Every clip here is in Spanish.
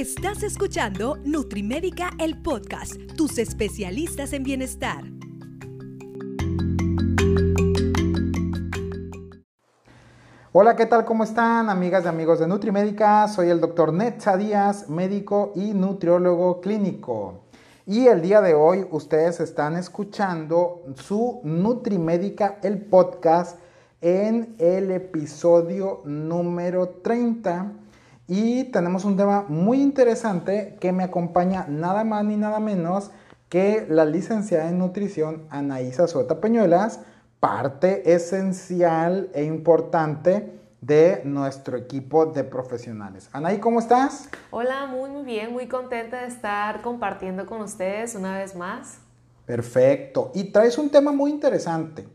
Estás escuchando Nutrimédica, el podcast, tus especialistas en bienestar. Hola, ¿qué tal? ¿Cómo están, amigas y amigos de Nutrimédica? Soy el doctor Netza Díaz, médico y nutriólogo clínico. Y el día de hoy ustedes están escuchando su Nutrimédica, el podcast, en el episodio número 30. Y tenemos un tema muy interesante que me acompaña nada más ni nada menos que la licenciada en nutrición Anaísa Sota Peñuelas parte esencial e importante de nuestro equipo de profesionales. Anaí, ¿cómo estás? Hola, muy, muy bien, muy contenta de estar compartiendo con ustedes una vez más. Perfecto. Y traes un tema muy interesante.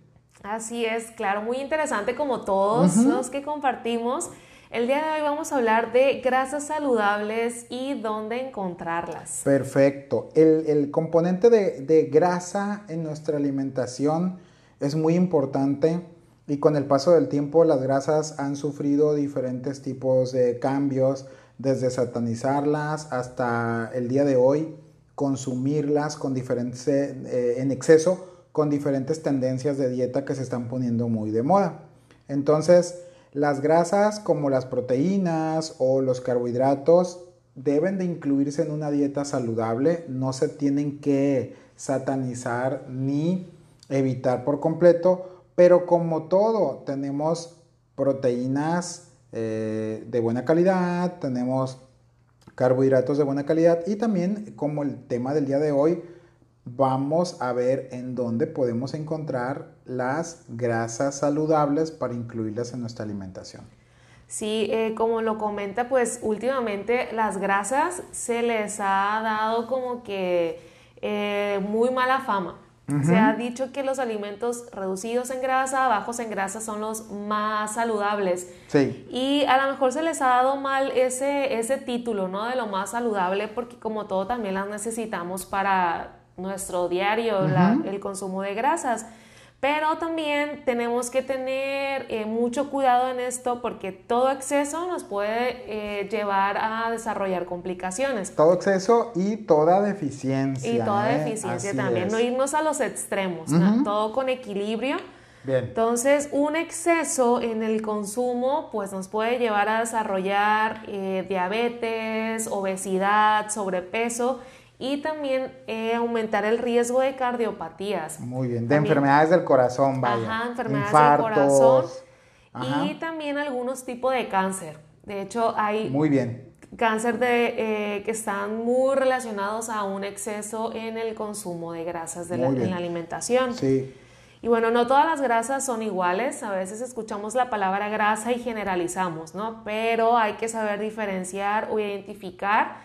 Así es, claro, muy interesante como todos los que compartimos. El día de hoy vamos a hablar de grasas saludables y dónde encontrarlas. Perfecto. El, componente de, grasa en nuestra alimentación es muy importante y con el paso del tiempo las grasas han sufrido diferentes tipos de cambios, desde satanizarlas hasta el día de hoy consumirlas con diferentes, eh, en exceso con diferentes tendencias de dieta que se están poniendo muy de moda. Entonces, las grasas como las proteínas o los carbohidratos deben de incluirse en una dieta saludable, no se tienen que satanizar ni evitar por completo, pero como todo, tenemos proteínas eh, de buena calidad, tenemos carbohidratos de buena calidad y también como el tema del día de hoy, vamos a ver en dónde podemos encontrar las grasas saludables para incluirlas en nuestra alimentación. Sí, eh, como lo comenta, pues últimamente las grasas se les ha dado como que eh, muy mala fama. Se ha dicho que los alimentos reducidos en grasa, bajos en grasa son los más saludables. Sí. Y a lo mejor se les ha dado mal ese, ese título, ¿no? De lo más saludable, porque como todo también las necesitamos para nuestro diario, el consumo de grasas. Pero también tenemos que tener eh, mucho cuidado en esto porque todo exceso nos puede eh, llevar a desarrollar complicaciones. Todo exceso y toda deficiencia. Y toda ¿eh? deficiencia también, no irnos a los extremos, todo con equilibrio. Bien. Entonces, un exceso en el consumo pues nos puede llevar a desarrollar diabetes, obesidad, sobrepeso y también eh, aumentar el riesgo de cardiopatías. Muy bien, de enfermedades del corazón, vaya. Ajá, enfermedades del corazón. Y también algunos tipos de cáncer. De hecho, hay muy bien. cáncer de, eh, que están muy relacionados a un exceso en el consumo de grasas de la, en la alimentación. Sí. Y bueno, no todas las grasas son iguales. A veces escuchamos la palabra grasa y generalizamos, ¿no? Pero hay que saber diferenciar o identificar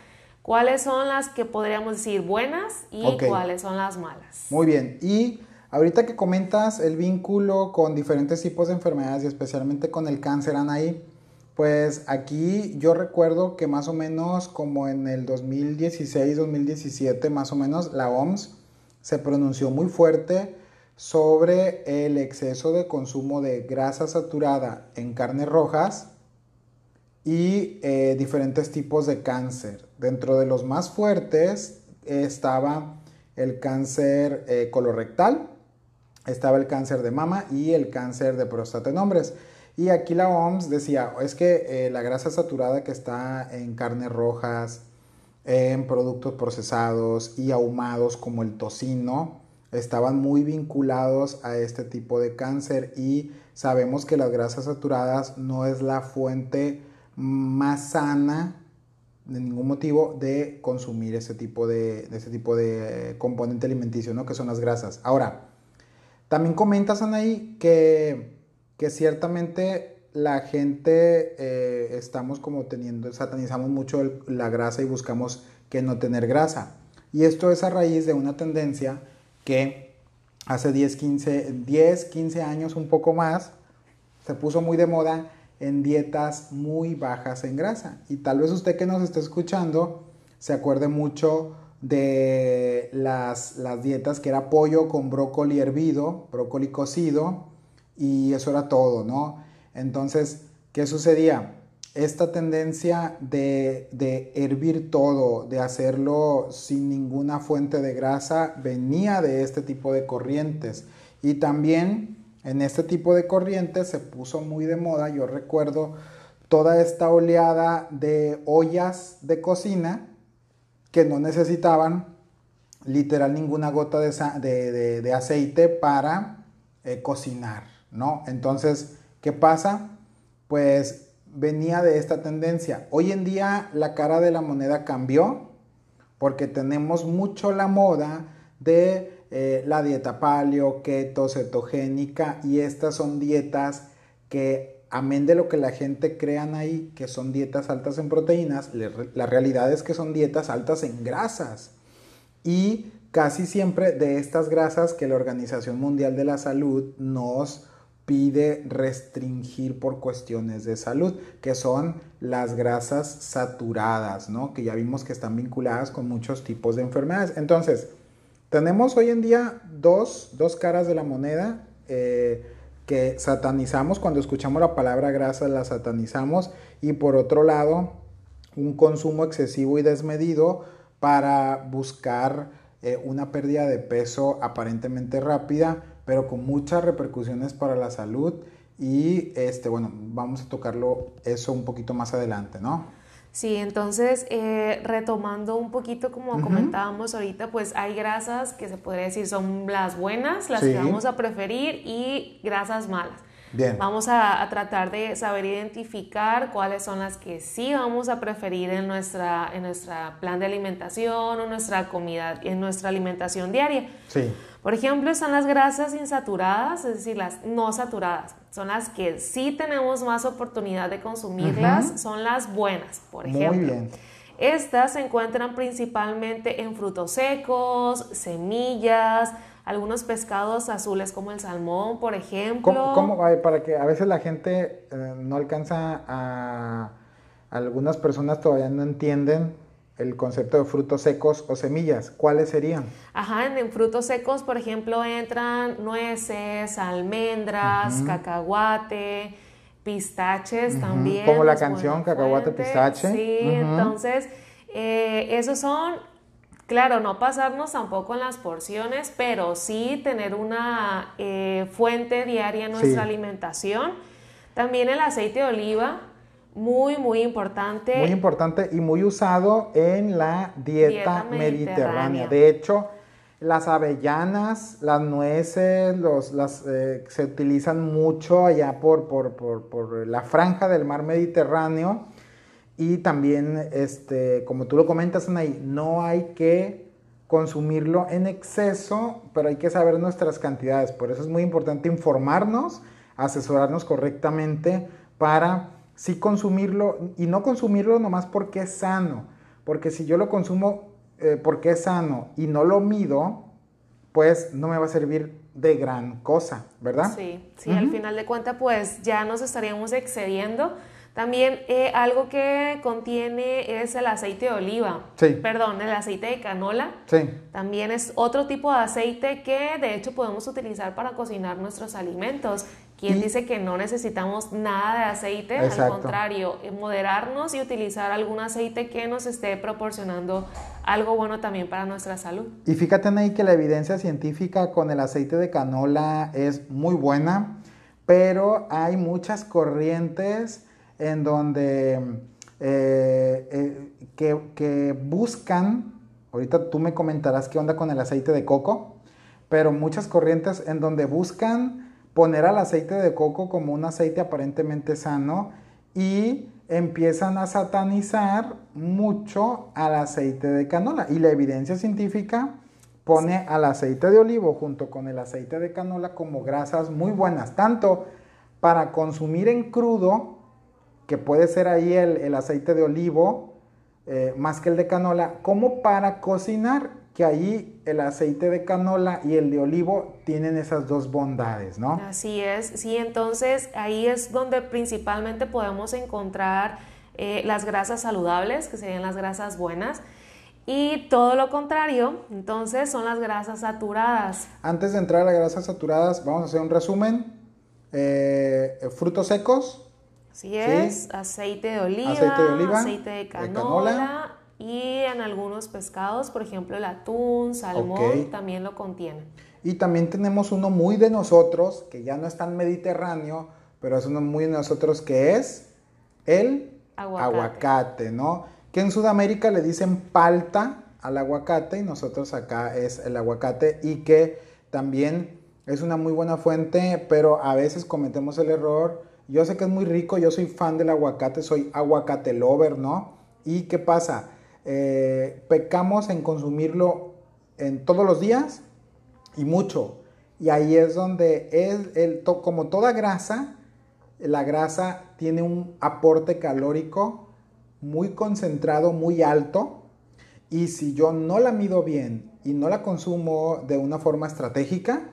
cuáles son las que podríamos decir buenas y cuáles son las malas. Muy bien. Y ahorita que comentas el vínculo con diferentes tipos de enfermedades y especialmente con el cáncer, Anaí, pues aquí yo recuerdo que más o menos como en el 2016, 2017, más o menos, la OMS se pronunció muy fuerte sobre el exceso de consumo de grasa saturada en carnes rojas y eh, diferentes tipos de cáncer. Dentro de los más fuertes estaba el cáncer eh, colorectal, estaba el cáncer de mama y el cáncer de próstata en hombres. Y aquí la OMS decía, es que eh, la grasa saturada que está en carnes rojas, en productos procesados y ahumados como el tocino, estaban muy vinculados a este tipo de cáncer y sabemos que las grasas saturadas no es la fuente más sana de ningún motivo de consumir ese tipo de, ese tipo de componente alimenticio, ¿no? Que son las grasas. Ahora, también comentas, Anaí, que, que ciertamente la gente eh, estamos como teniendo, satanizamos mucho la grasa y buscamos que no tener grasa. Y esto es a raíz de una tendencia que hace 10, 15, 10, 15 años, un poco más, se puso muy de moda en dietas muy bajas en grasa. Y tal vez usted que nos esté escuchando se acuerde mucho de las, las dietas que era pollo con brócoli hervido, brócoli cocido, y eso era todo, ¿no? Entonces, ¿qué sucedía? esta tendencia de, de, hervir todo, de hacerlo sin ninguna fuente de grasa, venía de este tipo de corrientes. Y también en este tipo de corrientes se puso muy de moda, yo recuerdo toda esta oleada de ollas de cocina que no necesitaban literal ninguna gota de, aceite para eh, cocinar, ¿no? Entonces, ¿qué pasa? Pues venía de esta tendencia. Hoy en día la cara de la moneda cambió porque tenemos mucho la moda de eh, la dieta paleo, keto, cetogénica y estas son dietas que amén de lo que la gente crean ahí, que son dietas altas en proteínas, la realidad es que son dietas altas en grasas. Y casi siempre de estas grasas que la Organización Mundial de la Salud nos pide restringir por cuestiones de salud, que son las grasas saturadas, ¿no? Que ya vimos que están vinculadas con muchos tipos de enfermedades. Entonces, tenemos hoy en día dos, caras de la moneda eh, que satanizamos, cuando escuchamos la palabra grasa la satanizamos, y por otro lado, un consumo excesivo y desmedido para buscar eh, una pérdida de peso aparentemente rápida, pero con muchas repercusiones para la salud y este, bueno, vamos a tocarlo eso un poquito más adelante, ¿no? Sí, entonces eh, retomando un poquito como comentábamos ahorita, pues hay grasas que se podría decir son las buenas, las que vamos a preferir y grasas malas. Bien. Vamos a, tratar de saber identificar cuáles son las que sí vamos a preferir en nuestra, en nuestra plan de alimentación o nuestra comida, en nuestra alimentación diaria. Sí. Por ejemplo, son las grasas insaturadas, es decir, las no saturadas. Son las que sí tenemos más oportunidad de consumirlas, son las buenas, por ejemplo. Muy bien. Estas se encuentran principalmente en frutos secos, semillas, algunos pescados azules como el salmón, por ejemplo. ¿Cómo, para que a veces la gente eh, no alcanza a... Algunas personas todavía no entienden el concepto de frutos secos o semillas. ¿Cuáles serían? Ajá, en, frutos secos, por ejemplo, entran nueces, almendras, cacahuate, pistaches también. Como la canción Cacahuate Pistache. Sí, entonces, eh, esos son, claro, no pasarnos tampoco en las porciones, pero sí tener una eh, fuente diaria en nuestra alimentación. También el aceite de oliva, muy, muy importante. Muy importante y muy usado en la dieta, mediterránea. De hecho, las avellanas, las nueces, los, las, eh, se utilizan mucho allá por, por, por, por, la franja del mar Mediterráneo. Y también, este, como tú lo comentas, ahí, no hay que consumirlo en exceso, pero hay que saber nuestras cantidades. Por eso es muy importante informarnos, asesorarnos correctamente para sí consumirlo y no consumirlo nomás porque es sano, porque si yo lo consumo eh, porque es sano y no lo mido, pues no me va a servir de gran cosa, ¿verdad? Sí, sí, al final de cuentas pues ya nos estaríamos excediendo. También eh, algo que contiene es el aceite de oliva. Sí. Perdón, el aceite de canola. Sí. También es otro tipo de aceite que de hecho podemos utilizar para cocinar nuestros alimentos. ¿Quién dice que no necesitamos nada de aceite? Al contrario, eh, moderarnos y utilizar algún aceite que nos esté proporcionando algo bueno también para nuestra salud. Y fíjate ahí que la evidencia científica con el aceite de canola es muy buena, pero hay muchas corrientes en donde eh, eh, que, que buscan, ahorita tú me comentarás qué onda con el aceite de coco, pero muchas corrientes en donde buscan poner al aceite de coco como un aceite aparentemente sano y empiezan a satanizar mucho al aceite de canola. Y la evidencia científica pone al aceite de olivo junto con el aceite de canola como grasas muy buenas, tanto para consumir en crudo, que puede ser ahí el, aceite de olivo, eh, más que el de canola, como para cocinar que ahí el aceite de canola y el de olivo tienen esas dos bondades, ¿no? Así es, sí, entonces ahí es donde principalmente podemos encontrar eh, las grasas saludables, que serían las grasas buenas, y todo lo contrario, entonces son las grasas saturadas. Antes de entrar a las grasas saturadas, vamos a hacer un resumen. Eh, frutos secos, Así es, aceite de oliva, aceite de, canola, y en algunos pescados, por ejemplo el atún, salmón, también lo contiene. Y también tenemos uno muy de nosotros, que ya no es tan mediterráneo, pero es uno muy de nosotros que es el aguacate, ¿no? Que en Sudamérica le dicen palta al aguacate y nosotros acá es el aguacate y que también es una muy buena fuente, pero a veces cometemos el error. Yo sé que es muy rico, yo soy fan del aguacate, soy aguacate lover, ¿no? ¿Y qué pasa? Eh, pecamos en consumirlo en todos los días y mucho. Y ahí es donde es el, como toda grasa, la grasa tiene un aporte calórico muy concentrado, muy alto. Y si yo no la mido bien y no la consumo de una forma estratégica,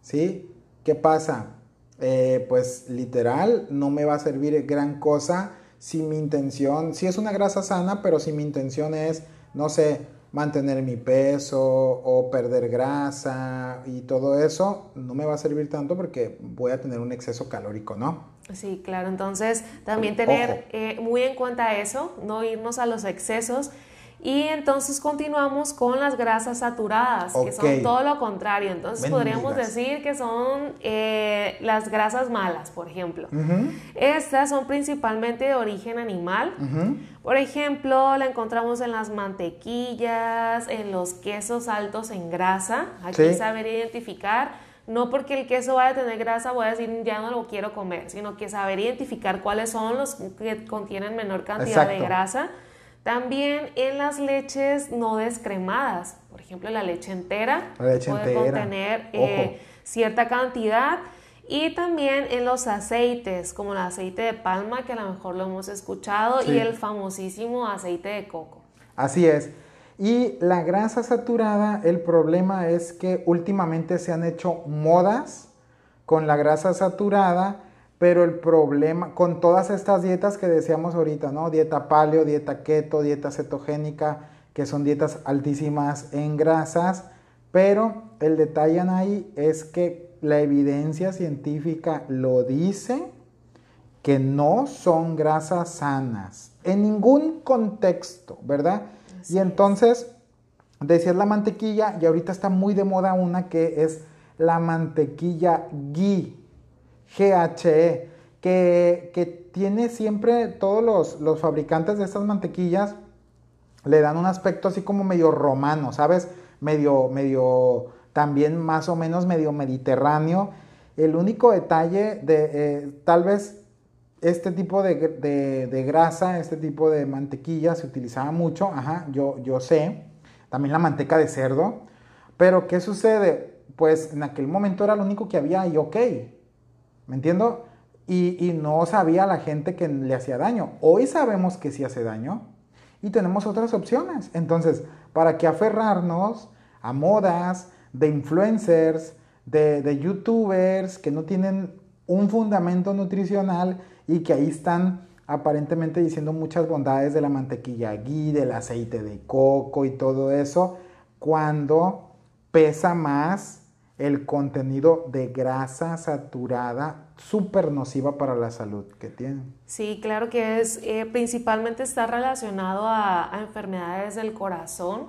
¿sí? ¿Qué pasa? Eh, pues literal, no me va a servir gran cosa si mi intención, si es una grasa sana, pero si mi intención es, no sé, mantener mi peso o perder grasa y todo eso, no me va a servir tanto porque voy a tener un exceso calórico, ¿no? Sí, claro, entonces también tener eh, muy en cuenta eso, no irnos a los excesos. Y entonces continuamos con las grasas saturadas, que son todo lo contrario. Entonces podríamos decir que son eh, las grasas malas, por ejemplo. Estas son principalmente de origen animal. Por ejemplo, la encontramos en las mantequillas, en los quesos altos en grasa. Aquí saber identificar no porque el queso vaya a tener grasa voy a decir ya no lo quiero comer, sino que saber identificar cuáles son los que contienen menor cantidad de grasa. También en las leches no descremadas, por ejemplo la leche entera puede contener eh, cierta cantidad. Y también en los aceites, como el aceite de palma, que a lo mejor lo hemos escuchado, y el famosísimo aceite de coco. Así es. Y la grasa saturada, el problema es que últimamente se han hecho modas con la grasa saturada, pero el problema con todas estas dietas que decíamos ahorita, ¿no? Dieta paleo, dieta keto, dieta cetogénica, que son dietas altísimas en grasas, pero el detalle ahí es que la evidencia científica lo dice que no son grasas sanas en ningún contexto, ¿verdad? y entonces, decías la mantequilla, y ahorita está muy de moda una que es la mantequilla ghee, GHE, que, que tiene siempre, todos los, los fabricantes de estas mantequillas le dan un aspecto así como medio romano, ¿sabes? Medio, medio, también más o menos medio mediterráneo. El único detalle de, eh, tal vez este tipo de, grasa, este tipo de mantequilla se utilizaba mucho, ajá, yo, yo sé, también la manteca de cerdo, pero ¿qué sucede? Pues en aquel momento era lo único que había y ok, ¿me entiendo? Y, no sabía la gente que le hacía daño. Hoy sabemos que sí hace daño y tenemos otras opciones. Entonces, ¿para qué aferrarnos a modas de influencers, de, de youtubers que no tienen un fundamento nutricional y que ahí están aparentemente diciendo muchas bondades de la mantequilla ghee, del aceite de coco y todo eso, cuando pesa más el contenido de grasa saturada súper nociva para la salud que tiene. Sí, claro que es, eh, principalmente está relacionado a, a enfermedades del corazón,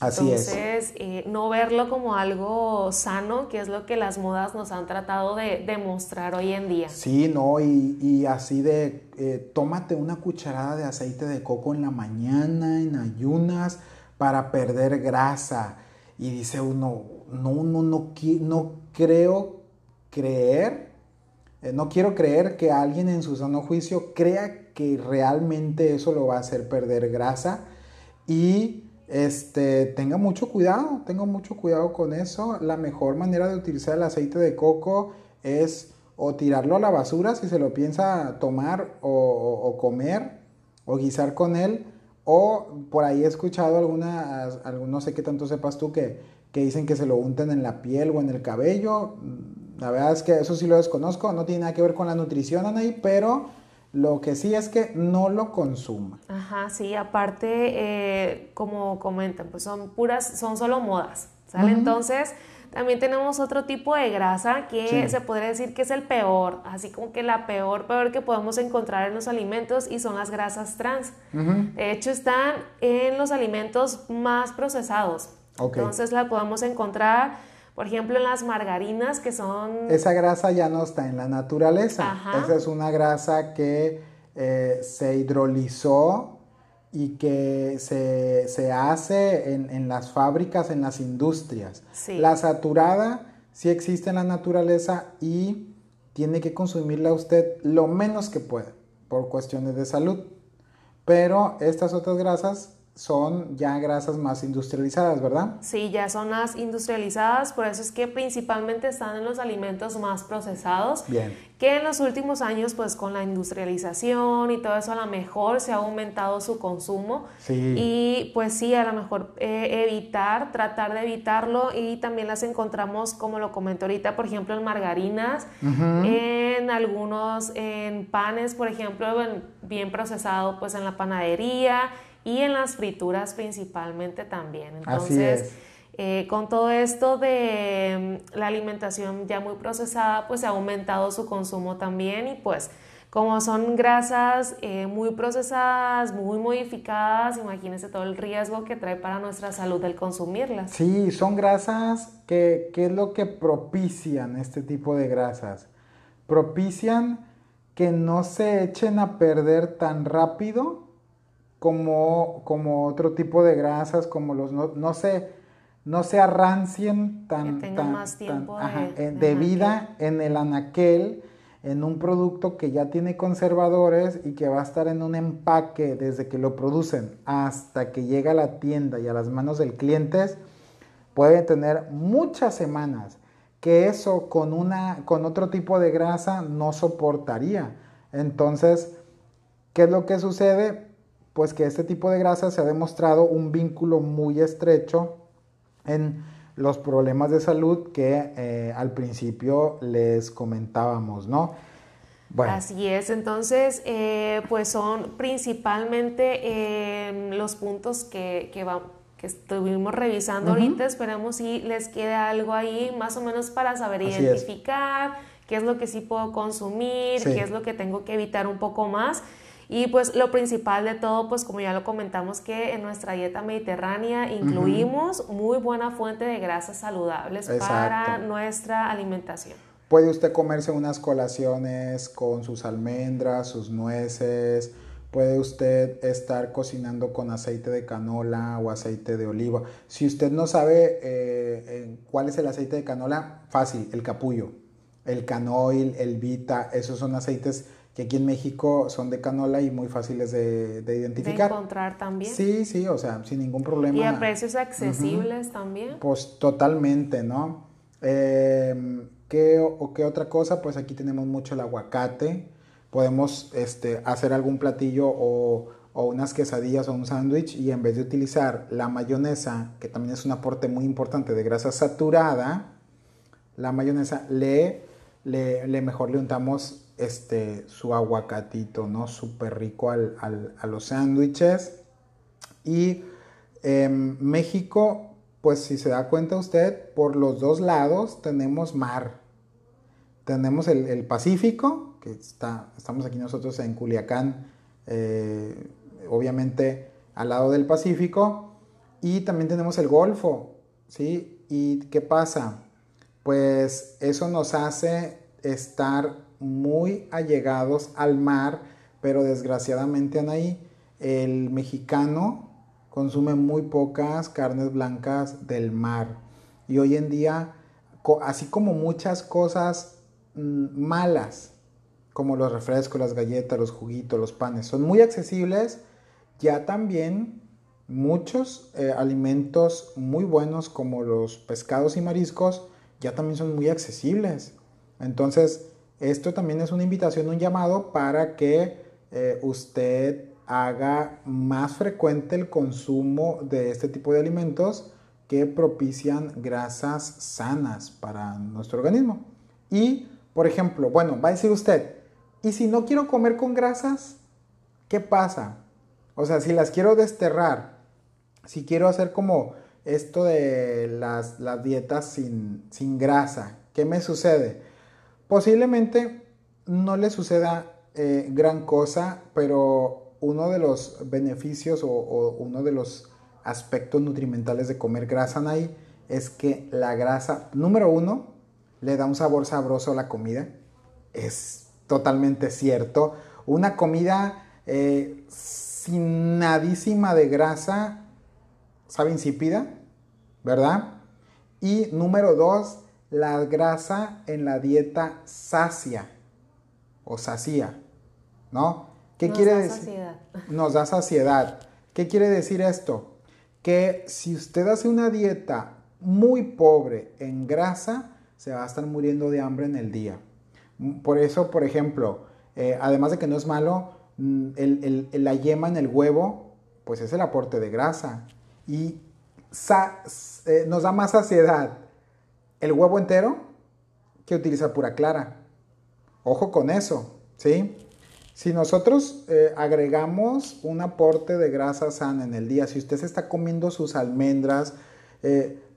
Así Entonces, eh, no verlo como algo sano, que es lo que las modas nos han tratado de demostrar hoy en día. Sí, no, y, así de, eh, tómate una cucharada de aceite de coco en la mañana, en ayunas, para perder grasa. Y dice uno, no, no, no, no creo creer, eh, no quiero creer que alguien en su sano juicio crea que realmente eso lo va a hacer perder grasa. Y este, tenga mucho cuidado, tenga mucho cuidado con eso. La mejor manera de utilizar el aceite de coco es o tirarlo a la basura si se lo piensa tomar o, comer o guisar con él. O por ahí he escuchado algunas, no sé qué tanto sepas tú, que, que dicen que se lo unten en la piel o en el cabello. La verdad es que eso sí lo desconozco, no tiene nada que ver con la nutrición, Anaí, pero lo que sí es que no lo consuma. Ajá, sí, aparte, eh, como comentan, pues son puras, son solo modas, ¿sale? Entonces, También tenemos otro tipo de grasa que se podría decir que es el peor, así como que la peor, peor que podemos encontrar en los alimentos y son las grasas trans. De hecho, están en los alimentos más procesados. Entonces la podemos encontrar, por ejemplo, en las margarinas que son... Esa grasa ya no está en la naturaleza. Esa es una grasa que eh, se hidrolizó y que se, hace en, las fábricas, en las industrias. La saturada sí existe en la naturaleza y tiene que consumirla usted lo menos que pueda por cuestiones de salud. Pero estas otras grasas son ya grasas más industrializadas, ¿verdad? Sí, ya son más industrializadas, por eso es que principalmente están en los alimentos más procesados. Bien. Que en los últimos años, pues con la industrialización y todo eso, a lo mejor se ha aumentado su consumo. Sí. Y pues sí, a lo mejor eh, evitar, tratar de evitarlo y también las encontramos, como lo comento ahorita, por ejemplo, en margarinas, en algunos, en panes, por ejemplo, bien procesado, pues en la panadería y en las frituras principalmente también. Entonces, eh, con todo esto de mm, la alimentación ya muy procesada, pues se ha aumentado su consumo también y pues como son grasas eh, muy procesadas, muy modificadas, imagínense todo el riesgo que trae para nuestra salud el consumirlas. Sí, son grasas que, ¿qué es lo que propician este tipo de grasas? Propician que no se echen a perder tan rápido como, como otro tipo de grasas, como los, no, no se, no se arrancien tan, más tiempo de, vida en el anaquel, en un producto que ya tiene conservadores y que va a estar en un empaque desde que lo producen hasta que llega a la tienda y a las manos del cliente, puede tener muchas semanas que eso con, una, con otro tipo de grasa no soportaría. Entonces, ¿qué es lo que sucede? Pues que este tipo de grasa se ha demostrado un vínculo muy estrecho en los problemas de salud que eh, al principio les comentábamos, ¿no? Bueno. Así es, entonces, eh, pues son principalmente em, los puntos que, que, que estuvimos revisando ahorita. Esperamos si les quede algo ahí, más o menos para saber identificar qué es lo que sí puedo consumir, qué es lo que tengo que evitar un poco más. Y pues lo principal de todo, pues como ya lo comentamos, que en nuestra dieta mediterránea incluimos muy buena fuente de grasas saludables para nuestra alimentación. Puede usted comerse unas colaciones con sus almendras, sus nueces, puede usted estar cocinando con aceite de canola o aceite de oliva. Si usted no sabe eh, cuál es el aceite de canola, fácil, el capullo, el canoil, el vita, esos son aceites que aquí en México son de canola y muy fáciles de, identificar. De encontrar también. Sí, sí, o sea, sin ningún problema. Y a precios accesibles también. Pues totalmente, ¿no? Em, ¿qué, o, ¿Qué otra cosa? Pues aquí tenemos mucho el aguacate. Podemos este, hacer algún platillo o, o unas quesadillas o un sándwich y en vez de utilizar la mayonesa, que también es un aporte muy importante de grasa saturada, la mayonesa le, le, le mejor le untamos este, su aguacatito, ¿no? Súper rico al, a los sándwiches. Y en México, pues si se da cuenta usted, por los dos lados tenemos mar. Tenemos el, Pacífico, que está, estamos aquí nosotros en Culiacán, eh, obviamente al lado del Pacífico, y también tenemos el Golfo, ¿sí? ¿Y qué pasa? Pues eso nos hace estar muy allegados al mar, pero desgraciadamente Anaí, el mexicano consume muy pocas carnes blancas del mar. Y hoy en día, así como muchas cosas mm, malas, como los refrescos, las galletas, los juguitos, los panes, son muy accesibles, ya también muchos eh, alimentos muy buenos como los pescados y mariscos ya también son muy accesibles. Entonces, esto también es una invitación, un llamado para que eh, usted haga más frecuente el consumo de este tipo de alimentos que propician grasas sanas para nuestro organismo. Y, por ejemplo, bueno, va a decir usted, ¿y si no quiero comer con grasas? ¿Qué pasa? O sea, si las quiero desterrar, si quiero hacer como esto de las, dietas sin, sin, grasa. ¿Qué me sucede? Posiblemente no le suceda eh, gran cosa, pero uno de los beneficios o, uno de los aspectos nutrimentales de comer grasa ahí es que la grasa, número uno, le da un sabor sabroso a la comida. Es totalmente cierto. Una comida eh, sin nadísima de grasa sabe insípida, ¿verdad? Y número dos, la grasa en la dieta sacia o sacía, ¿no? ¿Qué Nos quiere da decir? Saciedad. Nos da saciedad. ¿Qué quiere decir esto? Que si usted hace una dieta muy pobre en grasa, se va a estar muriendo de hambre en el día. Por eso, por ejemplo, eh, además de que no es malo, mm, la yema en el huevo, pues es el aporte de grasa. Y eh, nos da más saciedad el huevo entero que utilizar pura clara. Ojo con eso, ¿sí? Si nosotros eh, agregamos un aporte de grasa sana en el día, si usted se está comiendo sus almendras,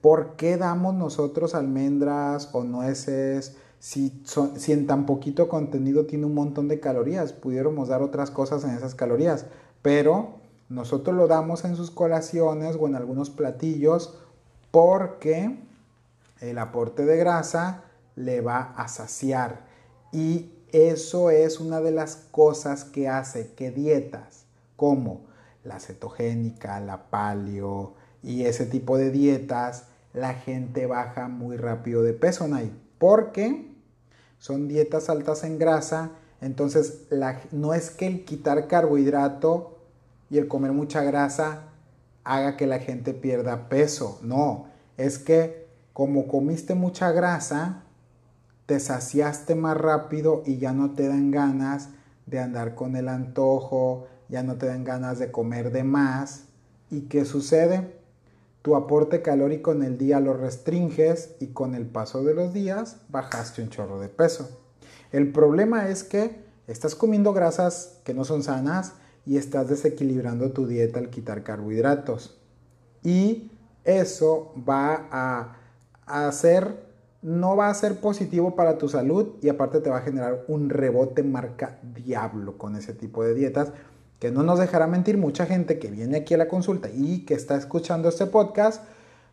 ¿por qué damos nosotros almendras o nueces? si, si en tan poquito contenido tiene un montón de calorías, pudiéramos dar otras cosas en esas calorías, pero nosotros lo damos en sus colaciones o en algunos platillos porque el aporte de grasa le va a saciar y eso es una de las cosas que hace que dietas como la cetogénica, la paleo y ese tipo de dietas, la gente baja muy rápido de peso, Nay. Porque son dietas altas en grasa, entonces no es que el quitar carbohidrato y el comer mucha grasa haga que la gente pierda peso, no, es que como comiste mucha grasa, te saciaste más rápido y ya no te dan ganas de andar con el antojo, ya no te dan ganas de comer de más. ¿Y qué sucede? tu aporte calórico en el día lo restringes y con el paso de los días bajaste un chorro de peso. El problema es que estás comiendo grasas que no son sanas y estás desequilibrando tu dieta al quitar carbohidratos. Y eso va a, hacer, no va a ser positivo para tu salud y aparte te va a generar un rebote marca diablo con ese tipo de dietas que no nos dejará mentir mucha gente que viene aquí a la consulta y que está escuchando este podcast,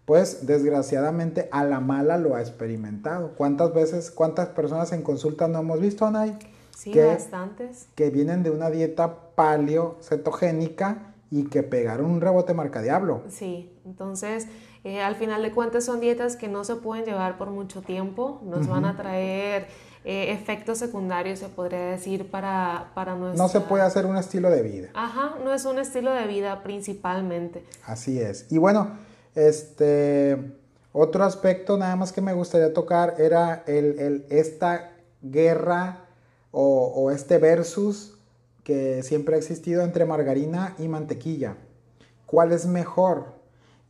pues desgraciadamente a la mala lo ha experimentado. ¿Cuántas veces, cuántas personas en consulta no hemos visto, Anay? Sí, que, bastantes. Que vienen de una dieta paleo cetogénica y que pegaron un rebote marca diablo. Sí, entonces eh, al final de cuentas son dietas que no se pueden llevar por mucho tiempo, nos van a traer eh, efectos secundarios, se podría decir, para, para nuestra... No se puede hacer un estilo de vida. Ajá, no es un estilo de vida principalmente. Así es. Y bueno, este... Otro aspecto nada más que me gustaría tocar era el, esta guerra o, o este versus que siempre ha existido entre margarina y mantequilla. ¿Cuál es mejor?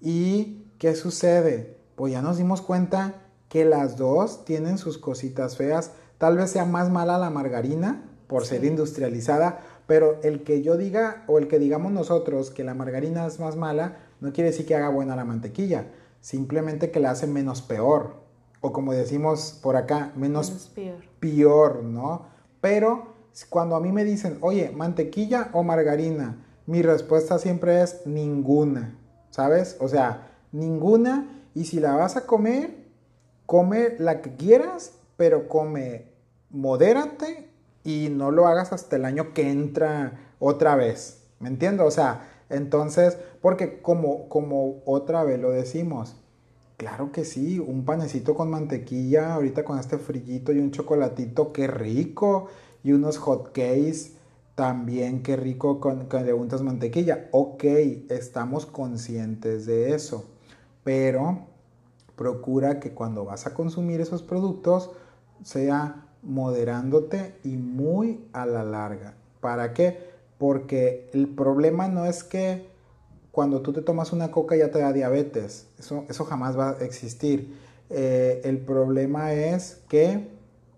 ¿Y qué sucede? Pues ya nos dimos cuenta que las dos tienen sus cositas feas. Tal vez sea más mala la margarina por ser industrializada, pero el que yo diga o el que digamos nosotros que la margarina es más mala, no quiere decir que haga buena la mantequilla, simplemente que la hace menos peor. O como decimos por acá, menos, peor. ¿no? Pero cuando a mí me dicen, oye, mantequilla o margarina, mi respuesta siempre es ninguna, ¿sabes? O sea, ninguna. Y si la vas a comer, come la que quieras, pero come, modérate y no lo hagas hasta el año que entra otra vez. ¿Me entiendo? O sea, entonces, porque como, como otra vez lo decimos, claro que sí, un panecito con mantequilla, ahorita con este frillito y un chocolatito, qué rico, y unos hot cakes también, qué rico con, con le mantequilla. Ok, estamos conscientes de eso, pero procura que cuando vas a consumir esos productos sea moderándote y muy a la larga. ¿Para qué? Porque el problema no es que cuando tú te tomas una coca ya te da diabetes. Eso, eso jamás va a existir. Eh, el problema es que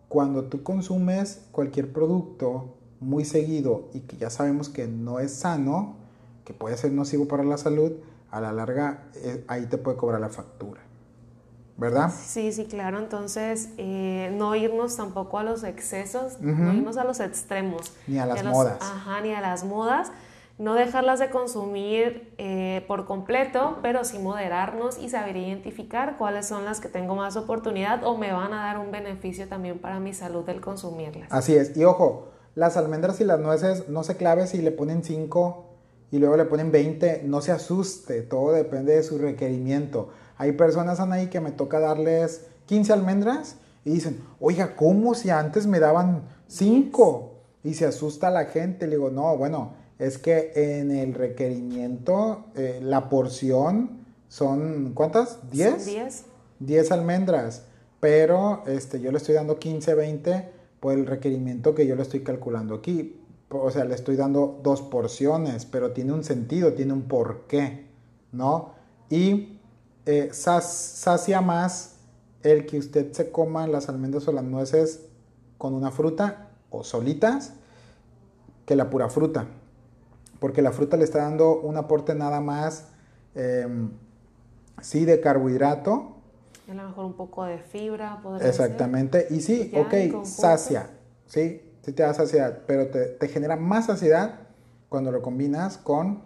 cuando tú consumes cualquier producto muy seguido y que ya sabemos que no es sano, que puede ser nocivo para la salud, a la larga eh, ahí te puede cobrar la factura. ¿Verdad? Sí, sí, claro. Entonces, eh, no irnos tampoco a los excesos, no irnos a los extremos. Ni a las modas. Ajá, ni a las modas. No dejarlas de consumir eh, por completo, pero sí moderarnos y saber identificar cuáles son las que tengo más oportunidad o me van a dar un beneficio también para mi salud el consumirlas. Así es. Y ojo, las almendras y las nueces no se clave si le ponen 5 y luego le ponen 20. No se asuste, todo depende de su requerimiento. Hay personas, ahí que me toca darles 15 almendras y dicen, oiga, ¿cómo si antes me daban 5? Y se asusta la gente. Le digo, no, bueno, es que en el requerimiento eh, la porción son, ¿cuántas? ¿10? 10. 10 almendras, pero este, yo le estoy dando 15, 20 por el requerimiento que yo le estoy calculando aquí. O sea, le estoy dando dos porciones, pero tiene un sentido, tiene un porqué, ¿no? Y eh, sacia más el que usted se coma las almendras o las nueces con una fruta o solitas que la pura fruta porque la fruta le está dando un aporte nada más, em, sí, de carbohidrato. A lo mejor un poco de fibra. Exactamente. Y sí, ok, sacia, sí, sí te da saciedad, pero te, genera más saciedad cuando lo combinas con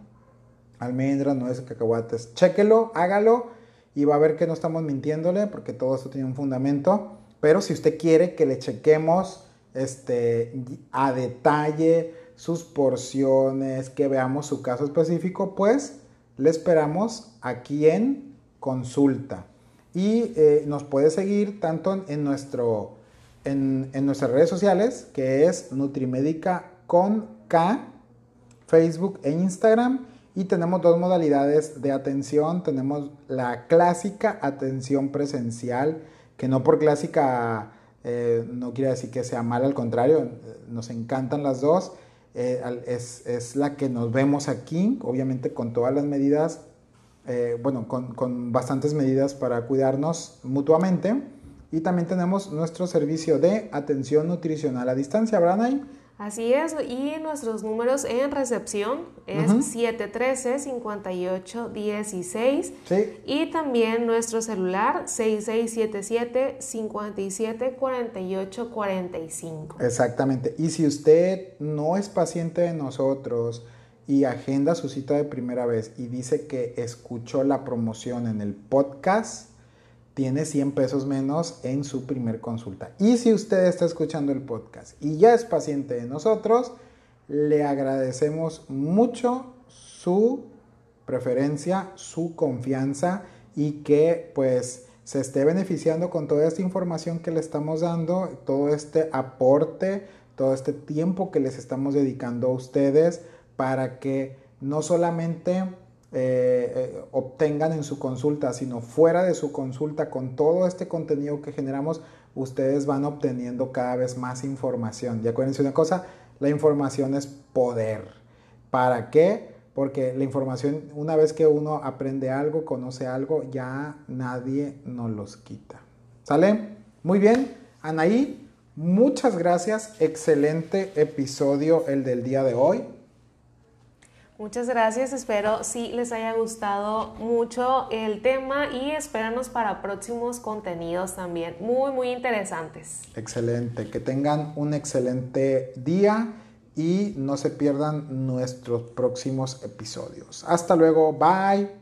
almendras, nueces, cacahuates. Chéquelo, hágalo y va a ver que no estamos mintiéndole porque todo esto tiene un fundamento. Pero si usted quiere que le chequemos este, a detalle sus porciones, que veamos su caso específico, pues le esperamos aquí en consulta. Y eh, nos puede seguir tanto en, nuestro, en, nuestras redes sociales, que es Nutrimédica con K, Facebook e Instagram. Y tenemos dos modalidades de atención. Tenemos la clásica atención presencial, que no por clásica eh, no quiere decir que sea mal, al contrario, nos encantan las dos. Eh, es, la que nos vemos aquí, obviamente con todas las medidas, eh, bueno, con, bastantes medidas para cuidarnos mutuamente. Y también tenemos nuestro servicio de atención nutricional a distancia, ¿verdad, Así es, y nuestros números en recepción es 713-5816 y también nuestro celular 6677-574845. Exactamente, y si usted no es paciente de nosotros y agenda su cita de primera vez y dice que escuchó la promoción en el podcast, tiene 100 pesos menos en su primer consulta. Y si usted está escuchando el podcast y ya es paciente de nosotros, le agradecemos mucho su preferencia, su confianza y que pues se esté beneficiando con toda esta información que le estamos dando, todo este aporte, todo este tiempo que les estamos dedicando a ustedes para que no solamente eh, eh, obtengan en su consulta, sino fuera de su consulta con todo este contenido que generamos, ustedes van obteniendo cada vez más información. Y acuérdense una cosa, la información es poder. ¿Para qué? Porque la información, una vez que uno aprende algo, conoce algo, ya nadie nos los quita. ¿Sale? Muy bien, Anaí, muchas gracias. Excelente episodio el del día de hoy. Muchas gracias, espero si les haya gustado mucho el tema y espéranos para próximos contenidos también muy, muy interesantes. Excelente, que tengan un excelente día y no se pierdan nuestros próximos episodios. Hasta luego, bye.